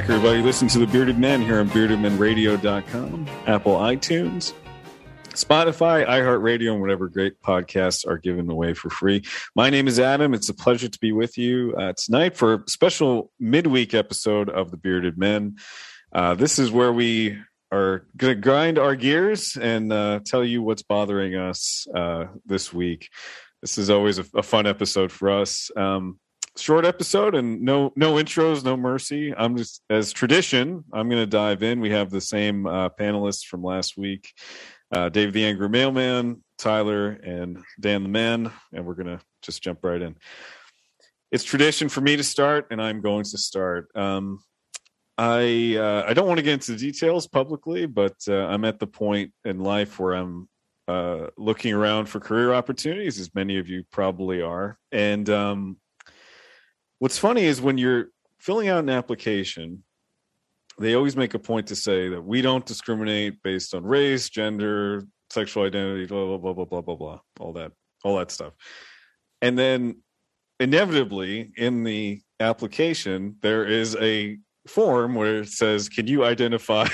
back, everybody. Listen to the Bearded Men here on beardedmenradio.com, Apple iTunes, Spotify, iHeartRadio, and whatever great podcasts are given away for free. My name is Adam. It's a pleasure to be with you uh, tonight for a special midweek episode of the Bearded Men. Uh, this is where we are going to grind our gears and uh, tell you what's bothering us uh, this week. This is always a, a fun episode for us. Um, short episode and no no intros, no mercy. I'm just as tradition. I'm going to dive in. We have the same uh, panelists from last week: uh, Dave the Angry Mailman, Tyler, and Dan the Man, and we're going to just jump right in. It's tradition for me to start, and I'm going to start. Um, I uh, I don't want to get into details publicly, but uh, I'm at the point in life where I'm uh, looking around for career opportunities, as many of you probably are. And um, what's funny is when you're filling out an application, they always make a point to say that we don't discriminate based on race, gender, sexual identity, blah blah blah blah blah blah blah, all that, all that stuff. And then inevitably in the application, there is a form where it says, "Can you identify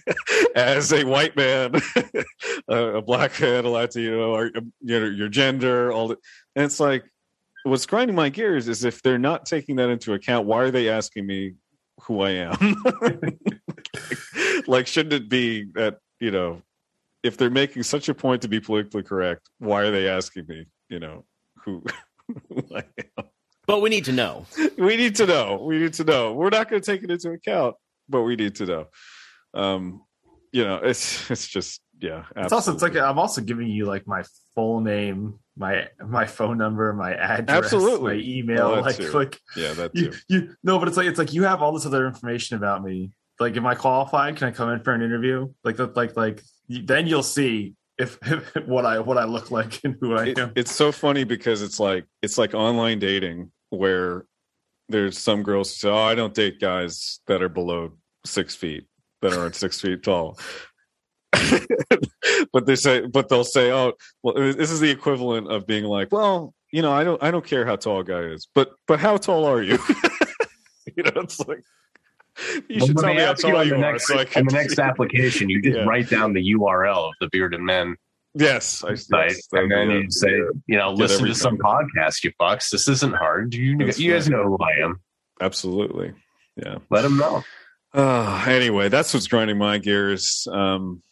as a white man, a black man, a Latino, or you know, your gender?" All that, and it's like, what's grinding my gears is if they're not taking that into account, why are they asking me who I am? like, like, shouldn't it be that you know, if they're making such a point to be politically correct, why are they asking me, you know, who, who I am? But we need to know. we need to know. We need to know. We're not going to take it into account, but we need to know. Um, you know, it's it's just yeah. Absolutely. It's also it's like I'm also giving you like my full name, my my phone number, my address, absolutely, my email. Oh, like too. like yeah, that you, you no, but it's like it's like you have all this other information about me. Like, am I qualified? Can I come in for an interview? Like like like then you'll see if, if, what I what I look like and who I it, am. It's so funny because it's like it's like online dating where there's some girls who say, "Oh, I don't date guys that are below six feet, that aren't six feet tall." but they say, but they'll say, "Oh, well, this is the equivalent of being like, well, you know, I don't, I don't care how tall a guy is, but, but how tall are you? you know, it's like." You well, should tell me how tall you next, are. So I can, the next application, you just yeah. write down the URL of the Bearded Men Yes, I, site, yes, and then you say, you know, listen to some podcast, you fucks. This isn't hard. You, you guys know who I am. Absolutely. Yeah. Let them know. Uh, anyway, that's what's grinding my gears. Um,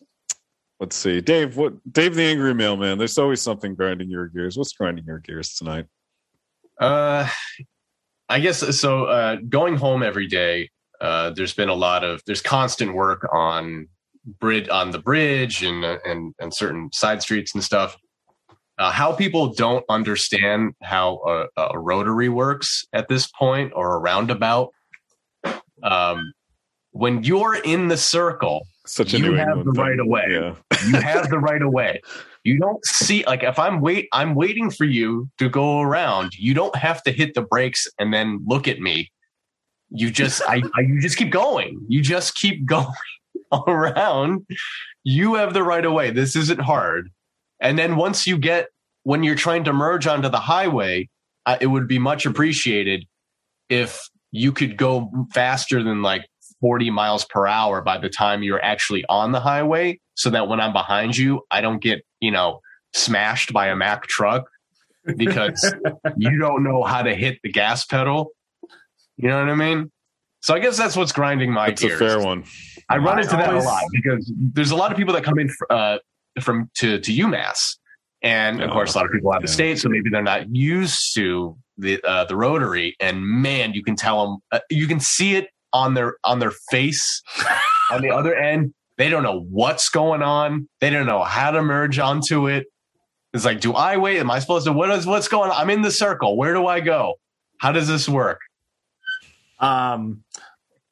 let's see, Dave. What Dave the Angry Mailman? There's always something grinding your gears. What's grinding your gears tonight? Uh, I guess so. Uh, going home every day. Uh, there's been a lot of there's constant work on bridge on the bridge and and and certain side streets and stuff. Uh, how people don't understand how a, a, rotary works at this point or a roundabout. Um, when you're in the circle, Such a you New have England the thing. right of way. Yeah. you have the right of way. You don't see like if I'm wait, I'm waiting for you to go around. You don't have to hit the brakes and then look at me. You just I, I you just keep going. You just keep going around, you have the right of way. This isn't hard. And then once you get, when you're trying to merge onto the highway, uh, it would be much appreciated if you could go faster than like 40 miles per hour by the time you're actually on the highway so that when I'm behind you, I don't get, you know, smashed by a Mack truck because you don't know how to hit the gas pedal. You know what I mean? So I guess that's what's grinding my That's gears. a fair one. I run I into that a lot because there's a lot of people that come in uh, from to to UMass, and of Oh, course, a lot of people out of yeah. state, so maybe they're not used to the uh, the rotary. And man, you can tell them, uh, you can see it on their on their face. on the other end, they don't know what's going on. They don't know how to merge onto it. It's like, do I wait? Am I supposed to? What is what's going on? I'm in the circle. Where do I go? How does this work? Um,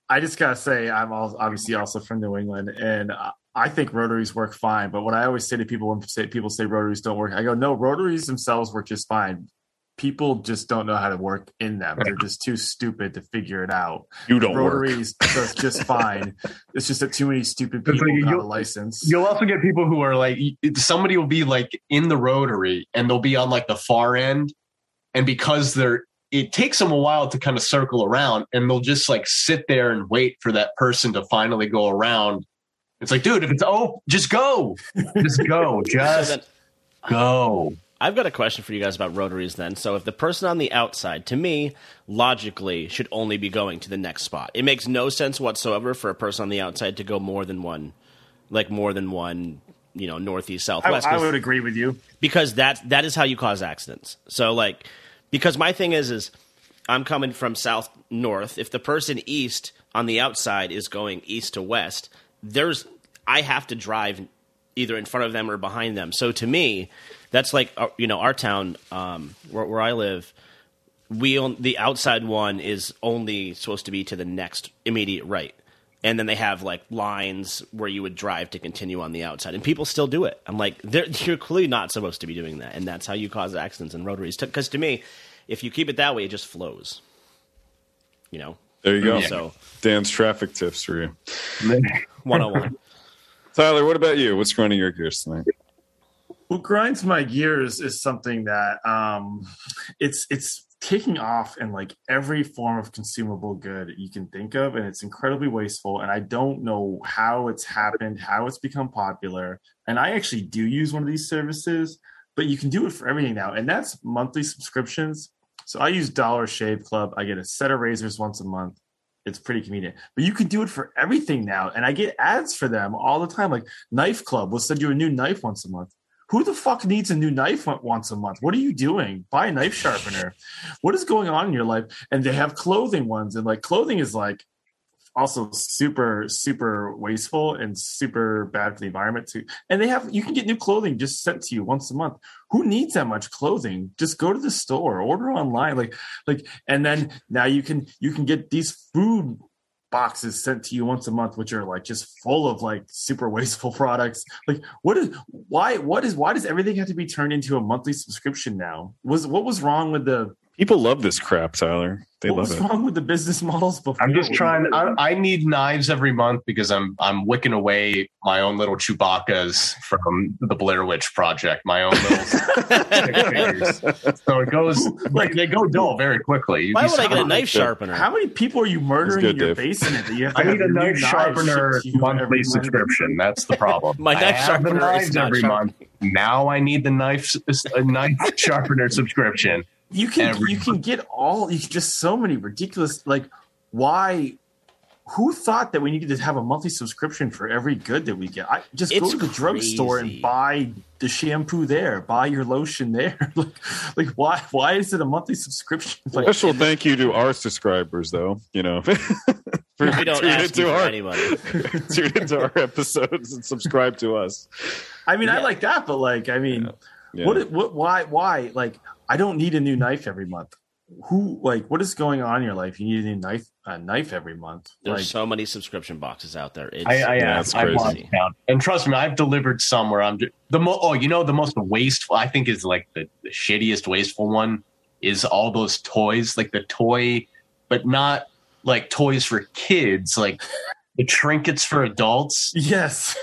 I just gotta say, I'm all, obviously also from New England, and I- think rotaries work fine. But what I always say to people when people say rotaries don't work, I go, no, rotaries themselves work just fine. People just don't know how to work in them. They're just too stupid to figure it out. You don't work. rotaries does just fine. It's just that too many stupid people like got you- a license. You'll also get people who are like, somebody will be like in the rotary and they'll be on like the far end. And because they're it takes them a while to kind of circle around and they'll just like sit there and wait for that person to finally go around. It's like, dude, if it's oh, just go. Just go. Just go. I've got a question for you guys about rotaries then. So if the person on the outside, to me, logically, should only be going to the next spot. It makes no sense whatsoever for a person on the outside to go more than one, like more than one, you know, northeast, I, southwest. I 'cause- would agree with you. because that that is how you cause accidents. So like because my thing is is I'm coming from south north. If the person east on the outside is going east to west, there's I have to drive either in front of them or behind them. So to me, that's like uh, you know our town um, where, where I live. We on, the outside one is only supposed to be to the next immediate right and then they have like lines where you would drive to continue on the outside, and people still do it. I'm like, they're, you're clearly not supposed to be doing that, and that's how you cause accidents and rotaries. Because to me, if you keep it that way, it just flows. You know, There you go. so Dan's traffic tips for you. one on one. Tyler, what about you? What's grinding your gears tonight? What grinds my gears is something that um, it's it's taking off in like every form of consumable good you can think of, and it's incredibly wasteful. And I don't know how it's happened, how it's become popular. And I actually do use one of these services, but you can do it for everything now, and that's monthly subscriptions. So I use Dollar Shave Club. I get a set of razors once a month. It's pretty convenient, but you can do it for everything now, and I get ads for them all the time. Like Knife Club will send you a new knife once a month. Who the fuck needs a new knife once a month? What are you doing? Buy a knife sharpener. What is going on in your life? And they have clothing ones, and like clothing is like also super super wasteful and super bad for the environment too. And they have you can get new clothing just sent to you once a month. Who needs that much clothing? Just go to the store, order online, like like, and then now you can you can get these food boxes sent to you once a month which are like just full of like super wasteful products like what is why what is why does everything have to be turned into a monthly subscription now was what was wrong with the People love this crap, Tyler. They what love was it. wrong with the business models before I'm just trying. I, I need knives every month because I'm I'm wicking away my own little Chewbacca's from the Blair Witch Project. My own little. so it goes like they go dull very quickly. You'd Why would I get a knife sharpener? how many people are you murdering good, in your Dave. basement that you have I need a new knife knives sharpener shipped to monthly month? subscription. That's the problem. My I knife have the sharpener is knives not every sharp- month. Now I need the knife a knife sharpener subscription. You can every you can get all you just so many ridiculous like why who thought that we needed to have a monthly subscription for every good that we get i just go to the drugstore and buy the shampoo there buy your lotion there like like why why is it a monthly subscription like Special thank you to our subscribers, though. You know, for we don't tuning ask you into for our anybody. tune into our episodes and subscribe to us. i mean i like that but like i mean Yeah. what what why why like i don't need a new knife every month who like what is going on in your life you need a new knife a knife every month There's like so many subscription boxes out there. It's, I, I, Yeah, yeah, it's I've crazy. lost. And trust me, I've delivered some where I'm just, the mo- oh, you know, the most wasteful. I think is like the, the shittiest wasteful one is all those toys, like the toy, but not like toys for kids, like the trinkets for adults. yes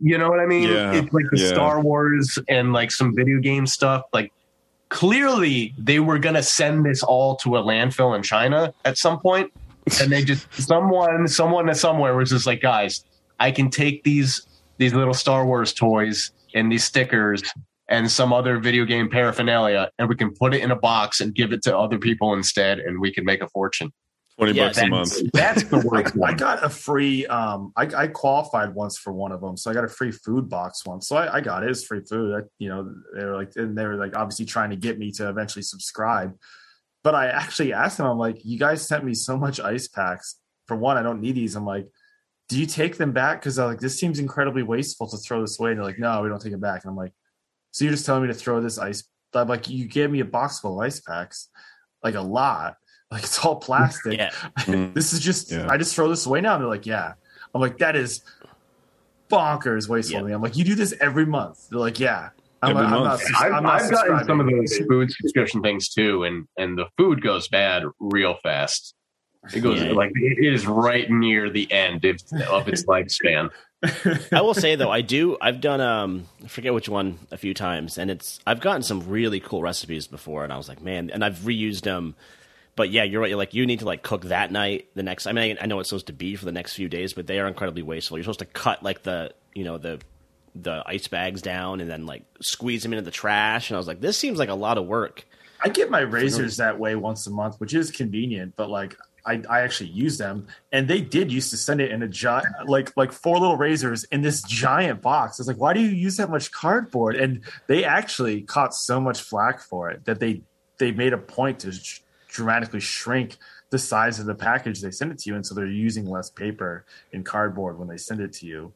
You know what I mean? Yeah, It's like the yeah. Star Wars and like some video game stuff. Like clearly they were gonna send this all to a landfill in China at some point, and they just someone someone somewhere was just like, guys, I can take these these little Star Wars toys and these stickers and some other video game paraphernalia, and we can put it in a box and give it to other people instead, and we can make a fortune. Twenty Yeah, bucks a month. That's, that's the I, worst I one. got a free um I, I qualified once for one of them so i got a free food box once. So i, I got it. It's free food. I, you know they were like and they were like obviously trying to get me to eventually subscribe. But i actually asked them i'm like you guys sent me so much ice packs. For one i don't need these. I'm like do you take them back? Because i'm like this seems incredibly wasteful to throw this away. And they're like no we don't take it back. And i'm like so you're just telling me to throw this ice i'm like you gave me a box full of ice packs like a lot like it's all plastic yeah. This is just Yeah. I just throw this away now. And they're like, yeah. I'm like, that is bonkers wasteful Yeah. me. I'm like, you do this every month. They're like, yeah. I'm, Every like, I'm month. not, I've, I'm not I've gotten some of those food subscription things too, and and the food goes bad real fast. It goes Yeah. like it is right near the end of, of its lifespan. I will say though, I do. I've done. Um, I forget which one a few times, and it's. I've gotten some really cool recipes before, and I was like, man, and I've reused them. But yeah, you're right. You're like you need to like cook that night. The next, I mean, I know it's supposed to be for the next few days, but they are incredibly wasteful. You're supposed to cut like the you know the the ice bags down and then like squeeze them into the trash. And I was like, this seems like a lot of work. I get my razors that way once a month, which is convenient, but like I, I actually use them and they did used to send it in a giant like like four little razors in this giant box. It's like, why do you use that much cardboard? And they actually caught so much flack for it that they they made a point to dramatically shrink the size of the package they send it to you, and so they're using less paper and cardboard when they send it to you.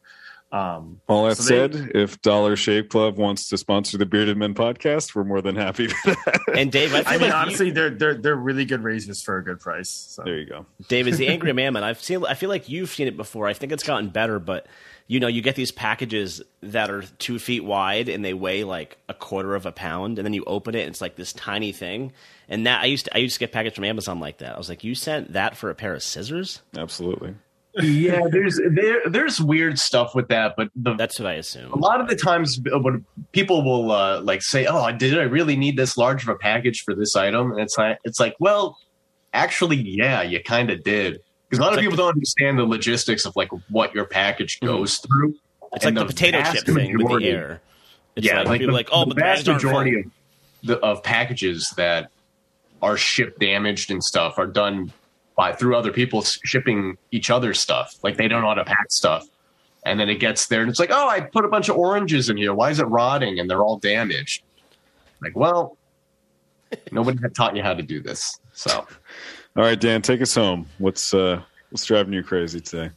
Um, All that so said, if Dollar Shave Club wants to sponsor the Bearded Men podcast, we're more than happy for that. And Dave, I I mean, like you- honestly, they're they're they're really good razors for a good price. So. there you go. Dave is the angry man. man. I've seen. I feel like you've seen it before. I think it's gotten better, but you know, you get these packages that are two feet wide and they weigh like a quarter of a pound, and then you open it, and it's like this tiny thing. And that I used to, I used to get packages from Amazon like that. I was like, you sent that for a pair of scissors? Absolutely. yeah, there's there there's weird stuff with that, but the That's what I assume. A lot of the times when people will uh, like say, "Oh, did I really need this large of a package for this item?" And it's like, it's like, well, actually, yeah, you kind of did, because a lot of like- people don't understand the logistics of like what your package mm-hmm. goes through. It's like the, potato chip thing with the air. It's yeah, like, like, the, like, oh, the but the vast majority of the, of packages that are shipped damaged and stuff are done by through other people shipping each other stuff. Like they don't mm-hmm. know how to pack stuff, and then it gets there and it's like, oh, I put a bunch of oranges in here. Why is it rotting? And they're all damaged. Like, well, nobody had taught you how to do this. So All right, Dan, take us home. What's uh what's driving you crazy today?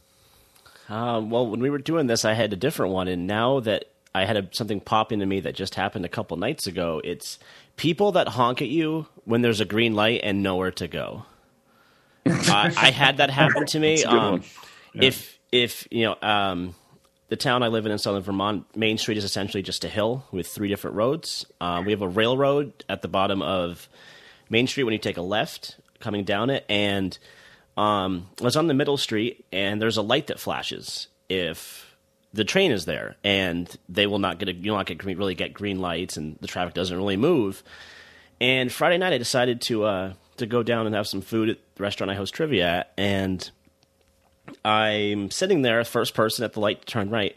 Um, well, when we were doing this, I had a different one, and now that I had a, something pop into me that just happened a couple nights ago, it's people that honk at you when there's a green light and nowhere to go. I, I had that happen to me. That's a good Um, one. If if you know um, the town I live in in southern Vermont, Main Street is essentially just a hill with three different roads. Um, we have a railroad at the bottom of Main Street when you take a left coming down it, and um, I was on the middle street, and there's a light that flashes if the train is there, and they will not get a, you'll not get green, really get green lights, and the traffic doesn't really move. And Friday night, I decided to uh, to go down and have some food at the restaurant I host trivia at, and I'm sitting there, first person at the light to turn right,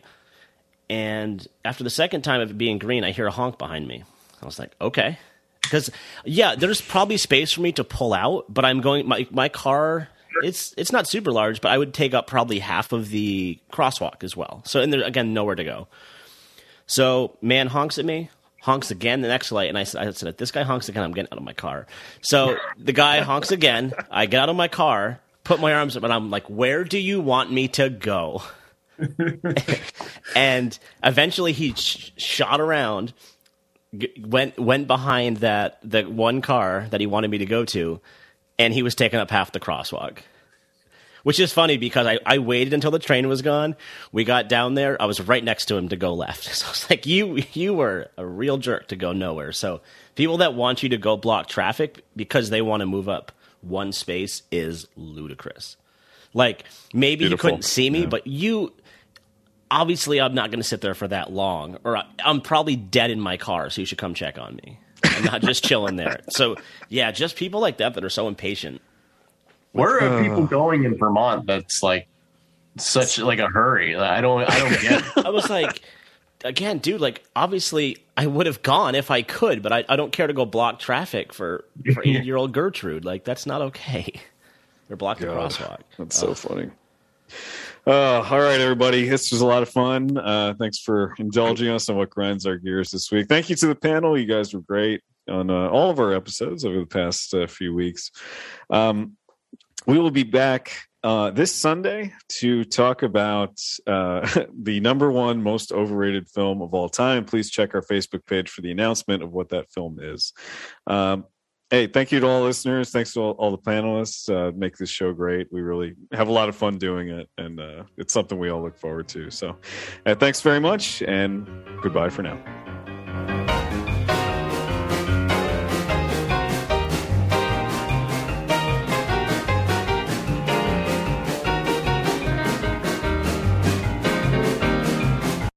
and after the second time of it being green, I hear a honk behind me. I was like, okay, because yeah, there's probably space for me to pull out, but I'm going my my car. It's it's not super large, but I would take up probably half of the crosswalk as well. So and there again, nowhere to go. So man honks at me, honks again the next light, and I, said- I said, if this guy honks again, I'm getting out of my car. So the guy honks again. I get out of my car, put my arms up, and I'm like, where do you want me to go? and eventually he sh- shot around, g- went went behind that the one car that he wanted me to go to, and he was taking up half the crosswalk. Which is funny because I, I waited until the train was gone. We got down there. I was right next to him to go left. So I was like, you you were a real jerk to go nowhere. So people that want you to go block traffic because they want to move up one space is ludicrous. Like maybe Beautiful. you couldn't see me, Yeah. but you obviously I'm not going to sit there for that long, or I- I'm probably dead in my car. So you should come check on me. I'm not just chilling there. So yeah, just people like that that are so impatient. where are people uh, going in Vermont? That's like such like a hurry. I don't I don't get. it. I was like, again, dude, like obviously I would have gone if I could, but I, I don't care to go block traffic for for eighty year old Gertrude. Like that's not okay. Or block the God. crosswalk. That's so uh, funny. Uh, all right, everybody. This was a lot of fun. Uh, thanks for indulging us on what grinds our gears this week. Thank you to the panel. You guys were great on uh, all of our episodes over the past uh, few weeks. Um, we will be back uh, this Sunday to talk about uh, the number one most overrated film of all time. Please check our Facebook page for the announcement of what that film is. Um, Hey, thank you to all listeners. Thanks to all, all the panelists. Uh, make this show great. We really have a lot of fun doing it, and uh, it's something we all look forward to. So, uh, thanks very much, and goodbye for now.